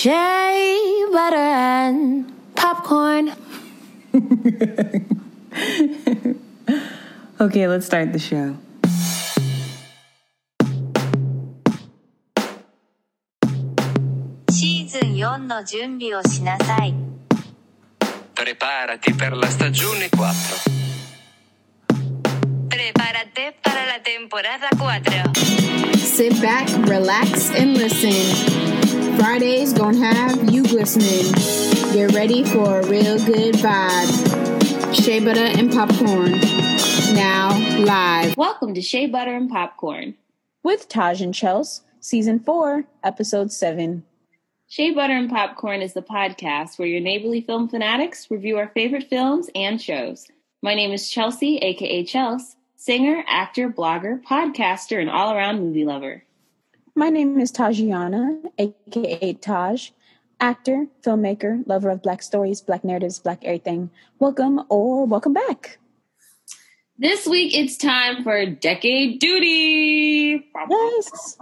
Shea butter and popcorn. Okay, let's start the show. Season Preparati per la stagione 4. Prepárate para la temporada 4. Sit back, relax, and listen. Fridays gonna have you glistening. Get ready for a real good vibe. Shea butter and popcorn. Now live. Welcome to Shea Butter and Popcorn. With Taj and Chels, Season 4, Episode 7. Shea Butter and Popcorn is the podcast where your neighborly film fanatics review our favorite films and shows. My name is Chelsea, aka Chels, singer, actor, blogger, podcaster, and all around movie lover. My name is Tajiana, aka Taj, actor, filmmaker, lover of black stories, black narratives, black everything. Welcome or welcome back. This week it's time for Decade Duty. Yes.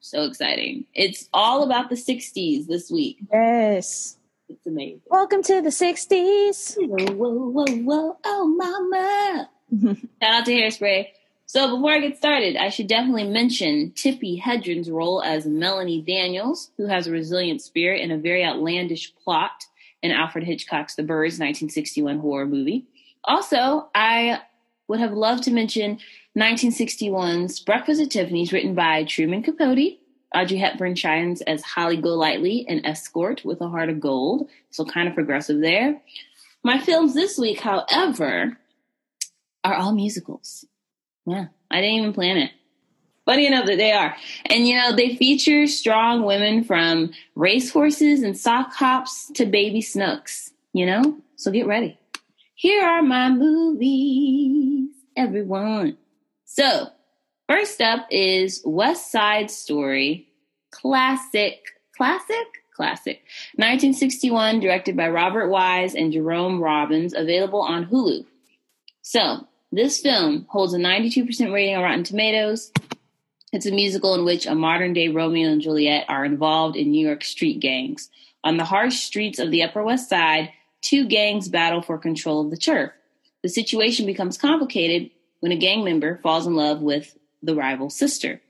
So exciting. It's all about the 60s this week. Yes. It's amazing. Welcome to the 60s. Whoa, whoa, whoa, whoa, oh mama. Shout out to Hairspray. So before I get started, I should definitely mention Tippi Hedren's role as Melanie Daniels, who has a resilient spirit and a very outlandish plot in Alfred Hitchcock's The Birds 1961 horror movie. Also, I would have loved to mention 1961's Breakfast at Tiffany's, written by Truman Capote. Audrey Hepburn shines as Holly Golightly, an escort with a heart of gold, so kind of progressive there. My films this week, however, are all musicals. Yeah, I didn't even plan it. Funny enough that they are. And you know, they feature strong women from racehorses and sock hops to baby snooks, you know? So get ready. Here are my movies, everyone. So, first up is West Side Story, classic, classic, classic. 1961, directed by Robert Wise and Jerome Robbins, available on Hulu. So, this film holds a 92% rating on Rotten Tomatoes. It's a musical in which a modern day Romeo and Juliet are involved in New York street gangs. On the harsh streets of the Upper West Side, two gangs battle for control of the turf. The situation becomes complicated when a gang member falls in love with the rival sister.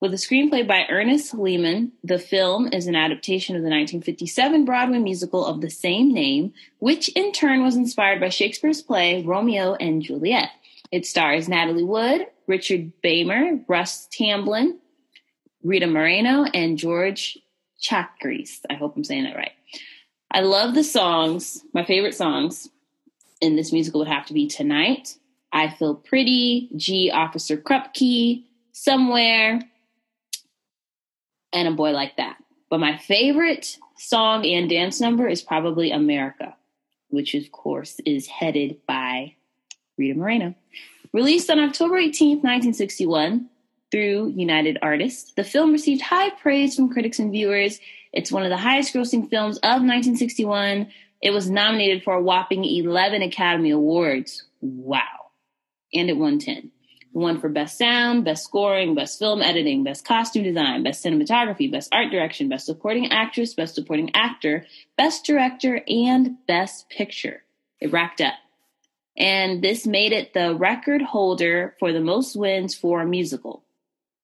With a screenplay by Ernest Lehman, the film is an adaptation of the 1957 Broadway musical of the same name, which in turn was inspired by Shakespeare's play Romeo and Juliet. It stars Natalie Wood, Richard Beymer, Russ Tamblyn, Rita Moreno, and George Chakiris. I hope I'm saying that right. I love the songs. My favorite songs in this musical would have to be Tonight, I Feel Pretty, Gee, Officer Krupke, Somewhere, and A Boy Like That. But my favorite song and dance number is probably America, which of course is headed by Rita Moreno. Released on October 18th, 1961 through United Artists, the film received high praise from critics and viewers. It's one of the highest grossing films of 1961. It was nominated for a whopping 11 Academy Awards. Wow. And it won 10. It won for Best Sound, Best Scoring, Best Film Editing, Best Costume Design, Best Cinematography, Best Art Direction, Best Supporting Actress, Best Supporting Actor, Best Director, and Best Picture. It racked up. And this made it the record holder for the most wins for a musical.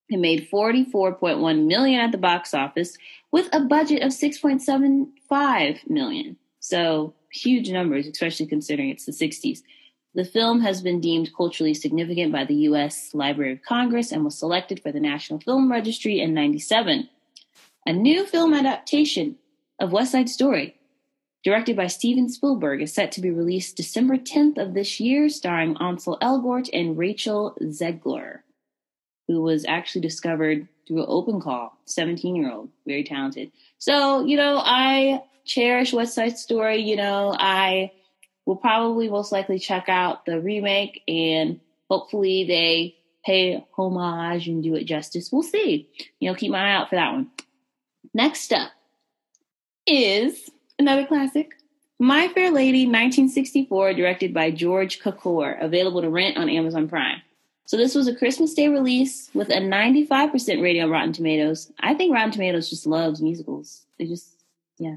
It made 44.1 million at the box office with a budget of 6.75 million. So huge numbers, especially considering it's the 60s. The film has been deemed culturally significant by the U.S. Library of Congress and was selected for the National Film Registry in 97. A new film adaptation of West Side Story, directed by Steven Spielberg, is set to be released December 10th of this year, starring Ansel Elgort and Rachel Zegler, who was actually discovered through an open call, 17 year old, very talented. So, you know, I cherish West Side Story. You know, I will probably most likely check out the remake and hopefully they pay homage and do it justice. We'll see. You know, keep my eye out for that one. Next up is another classic. My Fair Lady 1964, directed by George Cukor, available to rent on Amazon Prime. So this was a Christmas Day release with a 95% rating on Rotten Tomatoes. I think Rotten Tomatoes just loves musicals. They just, yeah.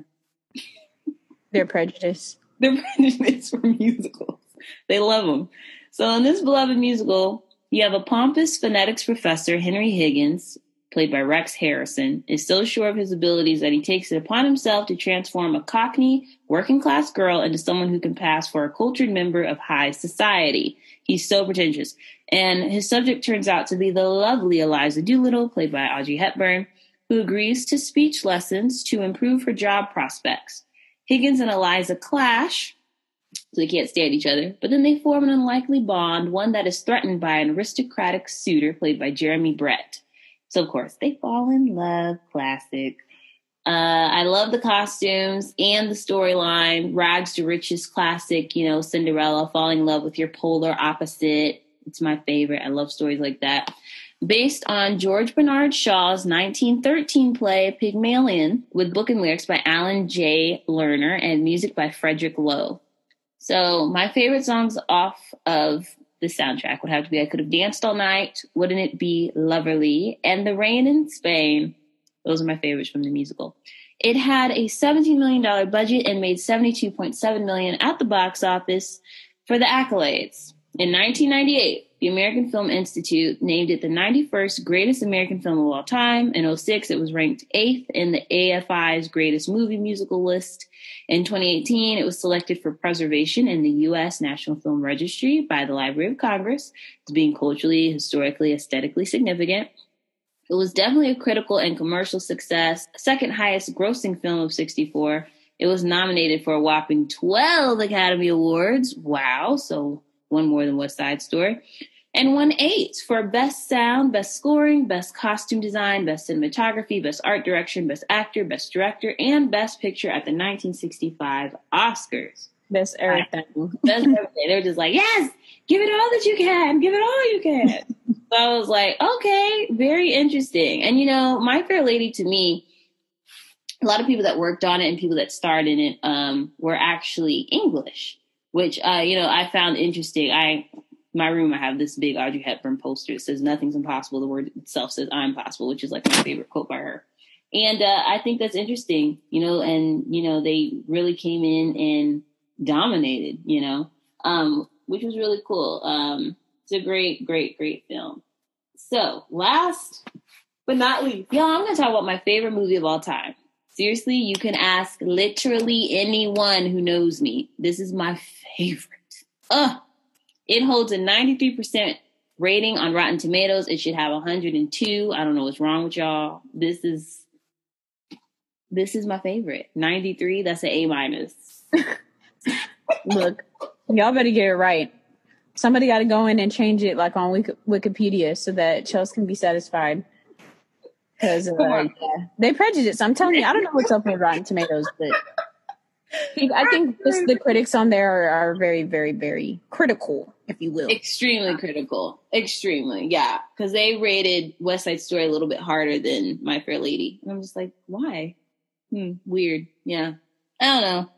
They're prejudiced. They're prejudiced for musicals. They love them. So in this beloved musical, you have a pompous phonetics professor, Henry Higgins, played by Rex Harrison, is so sure of his abilities that he takes it upon himself to transform a cockney, working class girl into someone who can pass for a cultured member of high society. He's so pretentious. And his subject turns out to be the lovely Eliza Doolittle, played by Audrey Hepburn, who agrees to speech lessons to improve her job prospects. Higgins and Eliza clash, so they can't stand each other, but then they form an unlikely bond, one that is threatened by an aristocratic suitor played by Jeremy Brett. So, of course, they fall in love. Classic. Uh, I love the costumes and the storyline. Rags to riches classic, you know, Cinderella falling in love with your polar opposite. It's my favorite. I love stories like that. Based on George Bernard Shaw's 1913 play Pygmalion, with book and lyrics by Alan Jay Lerner and music by Frederick Loewe. So, my favorite songs off of the soundtrack would have to be I Could Have Danced All Night, Wouldn't It Be Loverly, and The Rain in Spain. Those are my favorites from the musical. It had a $17 million budget and made 72.7 million at the box office for the accolades. In 1998, the American Film Institute named it the 91st greatest American film of all time. In 06, it was ranked eighth in the AFI's greatest movie musical list. In 2018, it was selected for preservation in the U.S. National Film Registry by the Library of Congress as being culturally, historically, aesthetically significant. It was definitely a critical and commercial success, second highest grossing film of 64. It was nominated for a whopping 12 Academy Awards. Wow. So one more than West Side Story, and won eight for Best Sound, Best Scoring, Best Costume Design, Best Cinematography, Best Art Direction, Best Actor, Best Director, and Best Picture at the 1965 Oscars. Best everything. Best everything. They were just like, yes, give it all that you can, give it all you can. so I was like, okay, very interesting. And you know, My Fair Lady to me, a lot of people that worked on it and people that starred in it um, were actually English which uh, you know I found interesting. I my room I have this big Audrey Hepburn poster. It says "Nothing's impossible." The word itself says "I'm possible," which is like my favorite quote by her. And uh, I think that's interesting, you know. And you know they really came in and dominated, you know, um, which was really cool. Um, it's a great, great, great film. So last but not least, y'all, I'm gonna talk about my favorite movie of all time. Seriously, you can ask literally anyone who knows me. This is my favorite. Ugh. It holds a 93% rating on Rotten Tomatoes. It should have 102. I don't know what's wrong with y'all. This is this is my favorite. 93, that's an A minus. Look, y'all better get it right. Somebody got to go in and change it like on Wik- Wikipedia so that Chelsea can be satisfied. Because uh, yeah, they prejudice. I'm telling you, I don't know what's up with Rotten Tomatoes, but I think just the critics on there are, are, very, very, very critical, if you will. Extremely critical. Extremely, yeah. Because they rated West Side Story a little bit harder than My Fair Lady, and I'm just like, why? Hmm, weird. Yeah, I don't know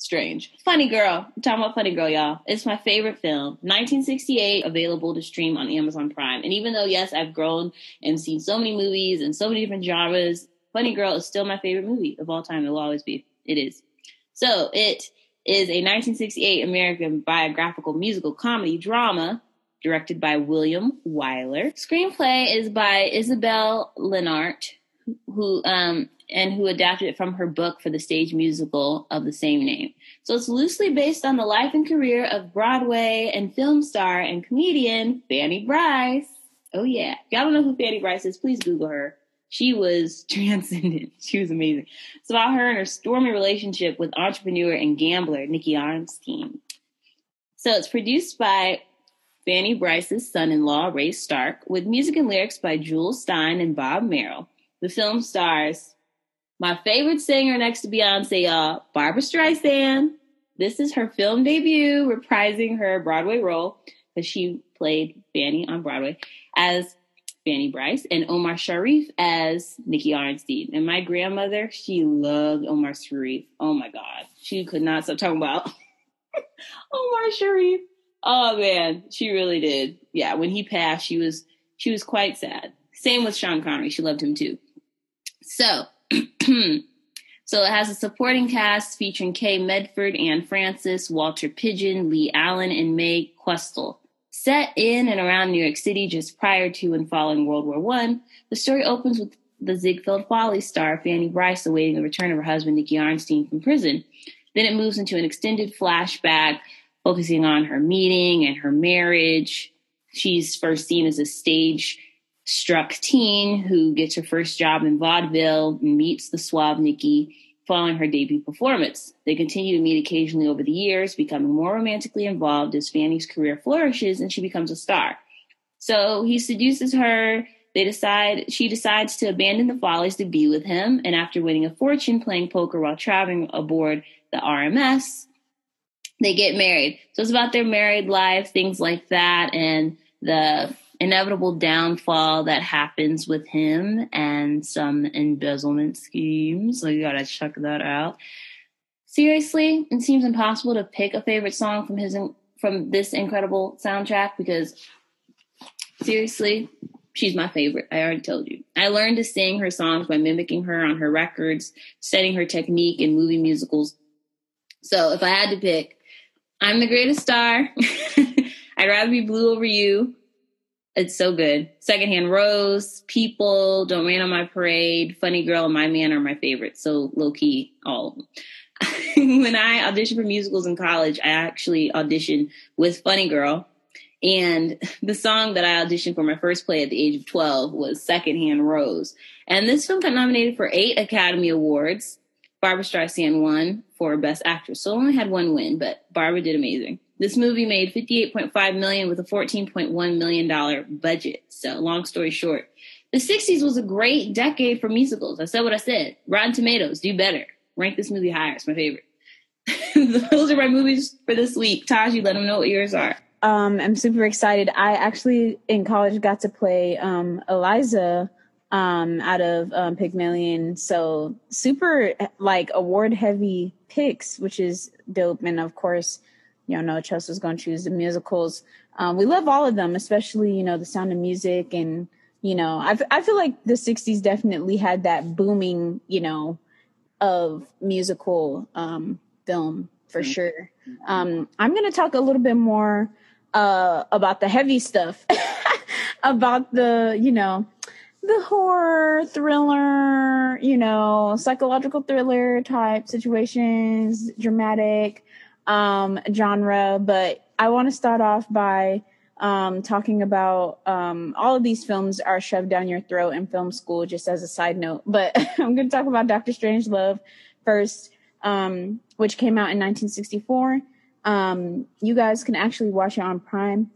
strange. Funny Girl. I'm talking about Funny Girl, y'all. It's my favorite film. 1968, available to stream on Amazon Prime. And even though, yes, I've grown and seen so many movies and so many different genres, Funny Girl is still my favorite movie of all time. It will always be. It is. So it is a 1968 American biographical musical comedy drama directed by William Wyler. Screenplay is by Isobel Lennart, who um, and who adapted it from her book for the stage musical of the same name. So it's loosely based on the life and career of Broadway and film star and comedian Fanny Brice. Oh yeah. Y'all don't know who Fanny Brice is, please Google her. She was transcendent. She was amazing. It's about her and her stormy relationship with entrepreneur and gambler Nicky Arnstein. So it's produced by Fanny Brice's son-in-law, Ray Stark, with music and lyrics by Jules Styne and Bob Merrill. The film stars my favorite singer next to Beyonce, y'all, Barbra Streisand. This is her film debut, reprising her Broadway role because she played Fanny on Broadway as Fanny Brice and Omar Sharif as Nicky Arnstein. And my grandmother, she loved Omar Sharif. Oh my God. She could not stop talking about Omar Sharif. Oh man, she really did. Yeah, when he passed, she was she was quite sad. Same with Sean Connery. She loved him too. So, so it has a supporting cast featuring Kay Medford, Anne Francis, Walter Pidgeon, Lee Allen, and Mae Questel. Set in and around New York City just prior to and following World War One, the story opens with the Ziegfeld Follies star Fanny Brice awaiting the return of her husband Nicky Arnstein from prison. Then it moves into an extended flashback focusing on her meeting and her marriage. She's first seen as a stage struck teen who gets her first job in vaudeville and meets the suave following her debut performance. They continue to meet occasionally over the years, becoming more romantically involved as Fanny's career flourishes and she becomes a star. So he seduces her. They decide she decides to abandon the follies to be with him, and after winning a fortune playing poker while traveling aboard the RMS, they get married. So it's about their married life, things like that, and the inevitable downfall that happens with him and some embezzlement schemes. So you gotta check that out. Seriously, it seems impossible to pick a favorite song from his from this incredible soundtrack because seriously, she's my favorite. I already told you. I learned to sing her songs by mimicking her on her records, studying her technique in movie musicals. So if I had to pick, I'm the greatest star. I'd rather be blue over you. It's so good. Secondhand Rose, People, Don't Rain on My Parade, Funny Girl, and My Man are my favorites. So low key, all of them. when I auditioned for musicals in college, I actually auditioned with Funny Girl. And the song that I auditioned for my first play at the age of 12 was Secondhand Rose. And this film got nominated for eight Academy Awards. Barbra Streisand won for Best Actress. So I only had one win, but Barbra did amazing. This movie made 58.5 million with a 14.1 million dollar budget. So long story short, the 60s was a great decade for musicals. I said what I said. Rotten Tomatoes, do better. Rank this movie higher. It's my favorite. Those are my movies for this week. Taj, you let them know what yours are. Um, I'm super excited. I actually in college got to play um, Eliza um, out of um, Pygmalion. So super like award heavy picks, which is dope. And of course, you know, Chelsea's going to choose the musicals. Um, we love all of them, especially you know the Sound of Music and you know I, I feel like the 60s definitely had that booming you know of musical um, film for mm-hmm. sure. Um, I'm going to talk a little bit more uh, about the heavy stuff, about the you know the horror thriller, you know, psychological thriller type situations, dramatic um, genre. But I want to start off by um, talking about um, all of these films are shoved down your throat in film school, just as a side note. But I'm going to talk about Doctor Strangelove first, um, which came out in 1964. Um, you guys can actually watch it on Prime,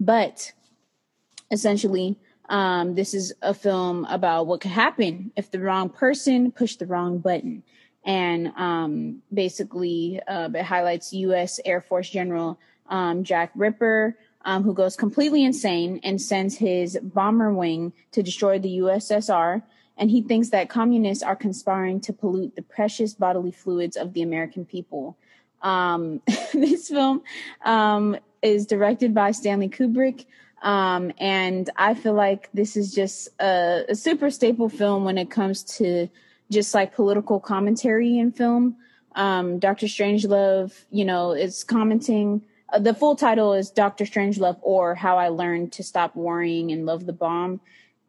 but essentially, um, this is a film about what could happen if the wrong person pushed the wrong button. And um, basically, uh, it highlights U.S. Air Force General um, Jack Ripper, um, who goes completely insane and sends his bomber wing to destroy the USSR. And he thinks that communists are conspiring to pollute the precious bodily fluids of the American people. Um, this film um, is directed by Stanley Kubrick. Um, and I feel like this is just a, a, super staple film when it comes to just like political commentary in film. Um, Doctor Strangelove, you know, is commenting. Uh, the full title is Doctor Strangelove or How I Learned to Stop Worrying and Love the Bomb.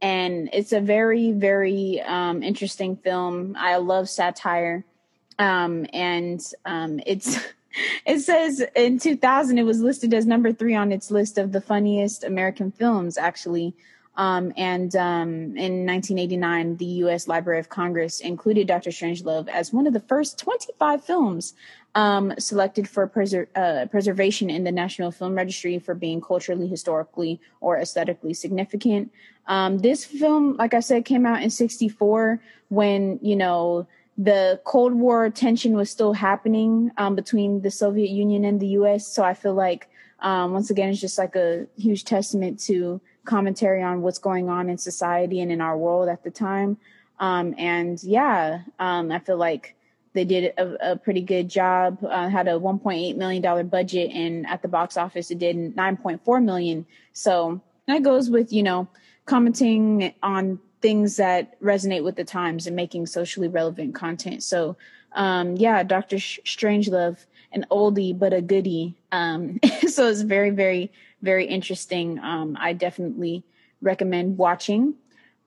And it's a very, very um, interesting film. I love satire. Um, and um, it's it says in 2000 it was listed as number three on its list of the funniest American films, actually. Um, and um, in 1989, the U.S. Library of Congress included Dr. Strangelove as one of the first 25 films um, selected for preser- uh, preservation in the National Film Registry for being culturally, historically, or aesthetically significant. Um, this film, like I said, came out in 64 when, you know, the Cold War tension was still happening um, between the Soviet Union and the U.S. So I feel like um, once again, it's just like a huge testament to commentary on what's going on in society and in our world at the time. Um, and yeah, um, I feel like they did a, a pretty good job. Uh, had a 1.8 million dollar budget, and at the box office, it did 9.4 million. So that goes with you know commenting on things that resonate with the times and making socially relevant content. So um, yeah, Doctor Strangelove, an oldie but a goodie. Um, so it's very, very, very interesting. Um, I definitely recommend watching.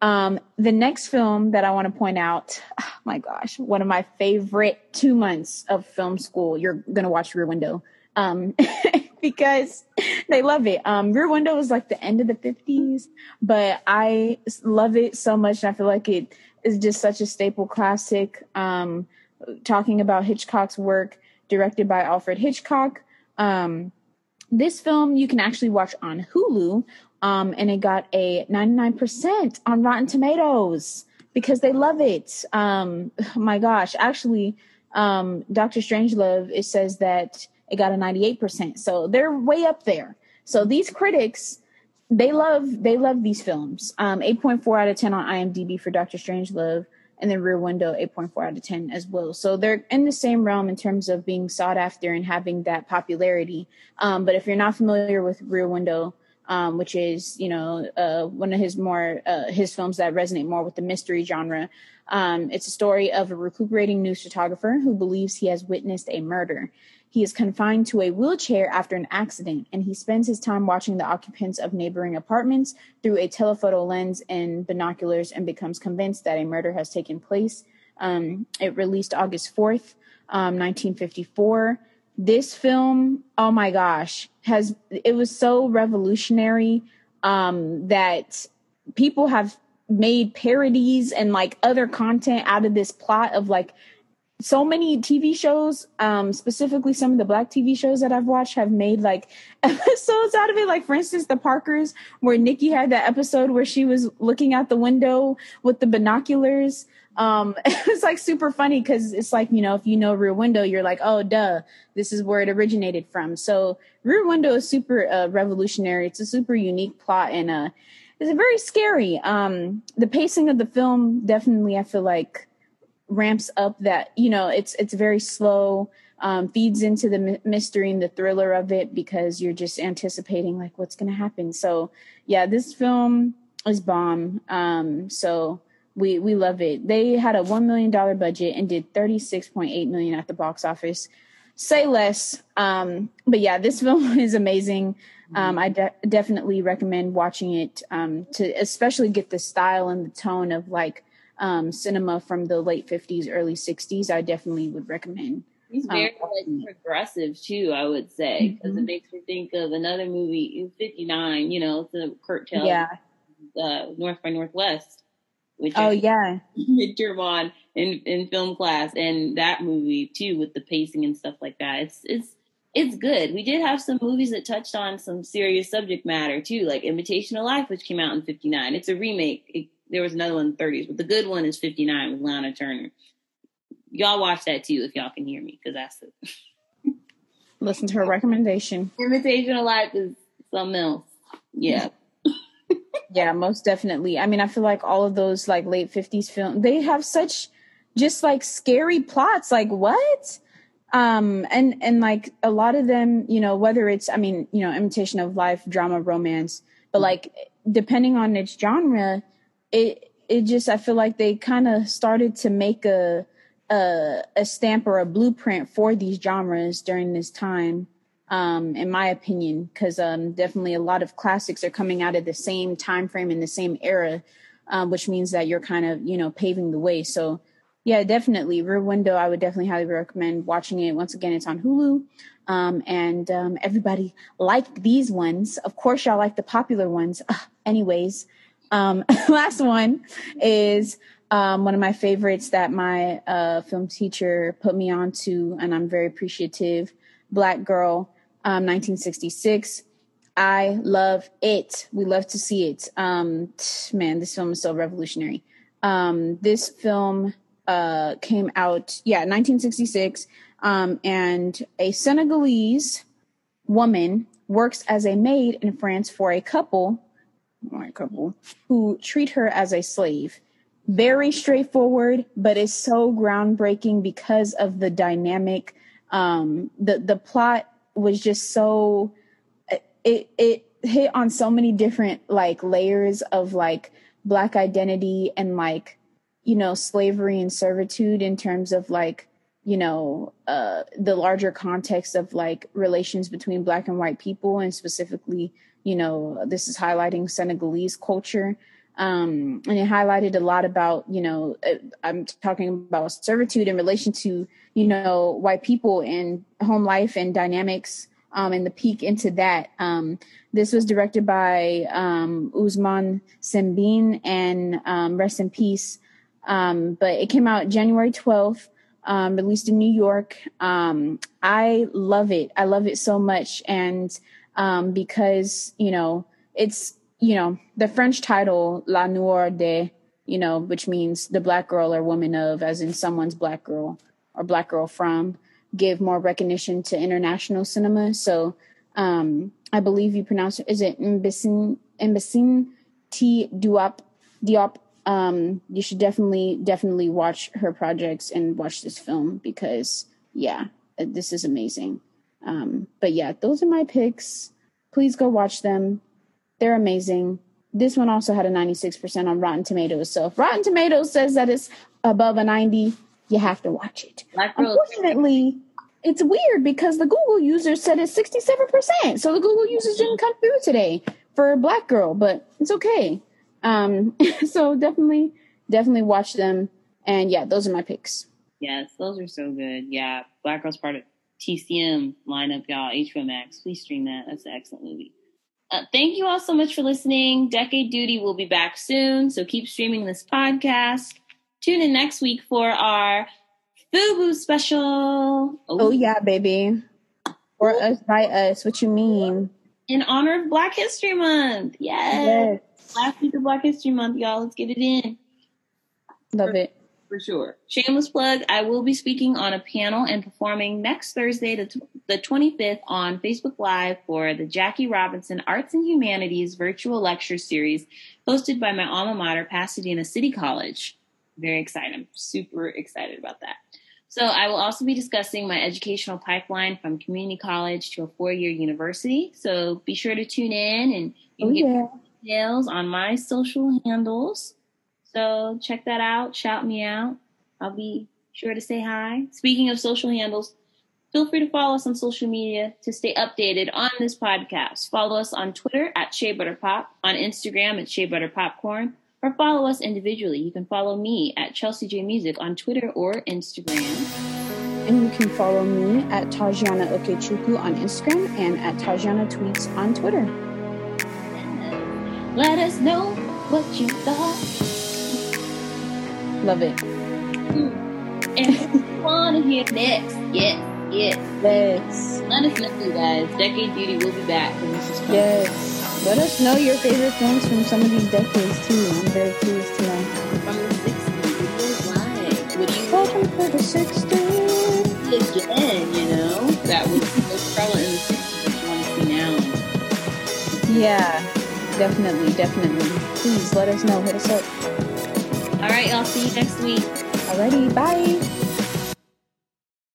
Um, the next film that I want to point out, oh my gosh, one of my favorite two months of film school. You're gonna watch Rear Window um, because they love it. Um, Rear Window is like the end of the 50s, but I love it so much. And I feel like it is just such a staple classic. Um, talking about Hitchcock's work, directed by Alfred Hitchcock. Um, this film you can actually watch on Hulu, um, and it got a 99% on Rotten Tomatoes because they love it. Um, oh my gosh, actually, um, Doctor Strangelove, it says that it got a 98%. So they're way up there. So these critics, they love they love these films. Um, 8.4 out of 10 on IMDb for Doctor Strangelove and then Rear Window 8.4 out of 10 as well. So they're in the same realm in terms of being sought after and having that popularity. Um, but if you're not familiar with Rear Window, um, which is you know uh, one of his more uh, his films that resonate more with the mystery genre. Um, it's a story of a recuperating news photographer who believes he has witnessed a murder. He is confined to a wheelchair after an accident, and he spends his time watching the occupants of neighboring apartments through a telephoto lens and binoculars and becomes convinced that a murder has taken place. Um, it released August 4th, um, 1954. This film, oh my gosh, has it was so revolutionary um, that people have made parodies and like other content out of this plot of like so many TV shows, um, specifically some of the black TV shows that I've watched have made like episodes out of it. Like for instance, the Parkers, where Nikki had that episode where she was looking out the window with the binoculars. Um, it was like super funny because it's like, you know, if you know Rear Window, you're like, oh, duh, this is where it originated from. So Rear Window is super uh, revolutionary. It's a super unique plot and uh, it's very scary. Um, the pacing of the film definitely, I feel like, ramps up that you know it's it's very slow um, feeds into the mystery and the thriller of it because you're just anticipating like what's going to happen. So yeah this film is bomb. Um, so we we love it. They had a one million dollar budget and did 36.8 million at the box office. Say less um, but yeah this film is amazing. Um, i de- definitely recommend watching it um, to especially get the style and the tone of like um, cinema from the late 50s, early 60s, I definitely would recommend. He's very um, like progressive too, I would say, because mm-hmm. it makes me think of another movie, 59, you know, the Kurt Taylor, yeah. uh, North by Northwest, which oh, yeah. midterm on in, in film class. And that movie too, with the pacing and stuff like that. It's, it's, it's good. We did have some movies that touched on some serious subject matter too, like Imitation of Life, which came out in 59. It's a remake. It there was another one in the 30s, but the good one is 59 with Lana Turner. Y'all watch that too if y'all can hear me, because that's it. Listen to her recommendation. Imitation of Life is something else. Yeah. yeah, most definitely. I mean, I feel like all of those like late 50s films, they have such just like scary plots. Like, what? um and and like a lot of them you know whether it's i mean you know imitation of life drama romance but like depending on its genre it it just I feel like they kind of started to make a, a a stamp or a blueprint for these genres during this time. Um, in my opinion, because um, definitely a lot of classics are coming out of the same time frame in the same era, um, which means that you're kind of you know paving the way. So yeah, definitely Rear Window. I would definitely highly recommend watching it. Once again, it's on Hulu. Um, and um, everybody liked these ones. Of course, y'all like the popular ones. Uh, anyways, um, last one is um, one of my favorites that my uh, film teacher put me on to, and I'm very appreciative. Black Girl, um, 1966. I love it. We love to see it. Um, man, this film is so revolutionary. Um, this film uh, came out, yeah, 1966, um, and a Senegalese woman works as a maid in France for a couple white couple who treat her as a slave. very straightforward, but it's so groundbreaking because of the dynamic. Um, the the plot was just so it it hit on so many different like layers of like black identity and like you know slavery and servitude in terms of like you know uh the larger context of like relations between black and white people and specifically you know this is highlighting senegalese culture um and it highlighted a lot about you know uh, i'm talking about servitude in relation to you know white people and home life and dynamics um and the peek into that um this was directed by um Ousmane Sembène and um rest in peace um but it came out January 12th um, released in New York. Um, I love it. I love it so much. And um, because, you know, it's, you know, the French title, La Noire de, you know, which means the black girl or woman of, as in someone's black girl or black girl from, give more recognition to international cinema. So um, I believe you pronounce it, is it Mbissine, Mbissine T. Duop, Diop um you should definitely definitely watch her projects and watch this film because yeah this is amazing um but yeah those are my picks please go watch them they're amazing this one also had a 96% on rotten tomatoes so if rotten tomatoes says that it's above a 90 you have to watch it unfortunately it's weird because the google user said it's 67% so the google users didn't come through today for black girl but it's okay um, so definitely, definitely watch them. And yeah, those are my picks. Yes, those are so good. Yeah, Black Girl's part of TCM lineup, y'all. HBO Max, please stream that. That's an excellent movie. Uh, thank you all so much for listening. Decade Duty will be back soon, so keep streaming this podcast. Tune in next week for our FUBU special. Oh yeah, baby. For us by us. What you mean? In honor of Black History Month. Yes. Yes. Last week of Black History Month, y'all. Let's get it in. Love it. For sure. Shameless plug, I will be speaking on a panel and performing next Thursday, the, the 25th, on Facebook Live for the Jackie Robinson Arts and Humanities virtual lecture series hosted by my alma mater, Pasadena City College. Very excited. I'm super excited about that. So, I will also be discussing my educational pipeline from community college to a four year university. So, be sure to tune in and you Oh can get details on my social handles. So check that out. Shout me out. I'll be sure to say hi. Speaking of social handles, feel free to follow us on social media to stay updated on this podcast. Follow us on Twitter at Shea Butter Pop, on Instagram at Shea Butter Popcorn, or follow us individually. You can follow me at Chelsea J Music on Twitter or Instagram. And you can follow me at Tajana Okechukwu on Instagram and at Tajana Tweets on Twitter. Let us know what you thought. Love it. Mm. And what you want to hear next. Yes, yes. Yes. Let us know, you guys. Decade Beauty will be back. And this is fun. Yes. Let us know your favorite films from some of these decades too. I'm very curious to know. From the 60s. What do you like? What do you Welcome to the 60s. again, you know? That was so prevalent in the 60s that you want to see now. Yeah, definitely, definitely. Please let us know. Hit us up. All right, y'all. See you next week. Alrighty, bye.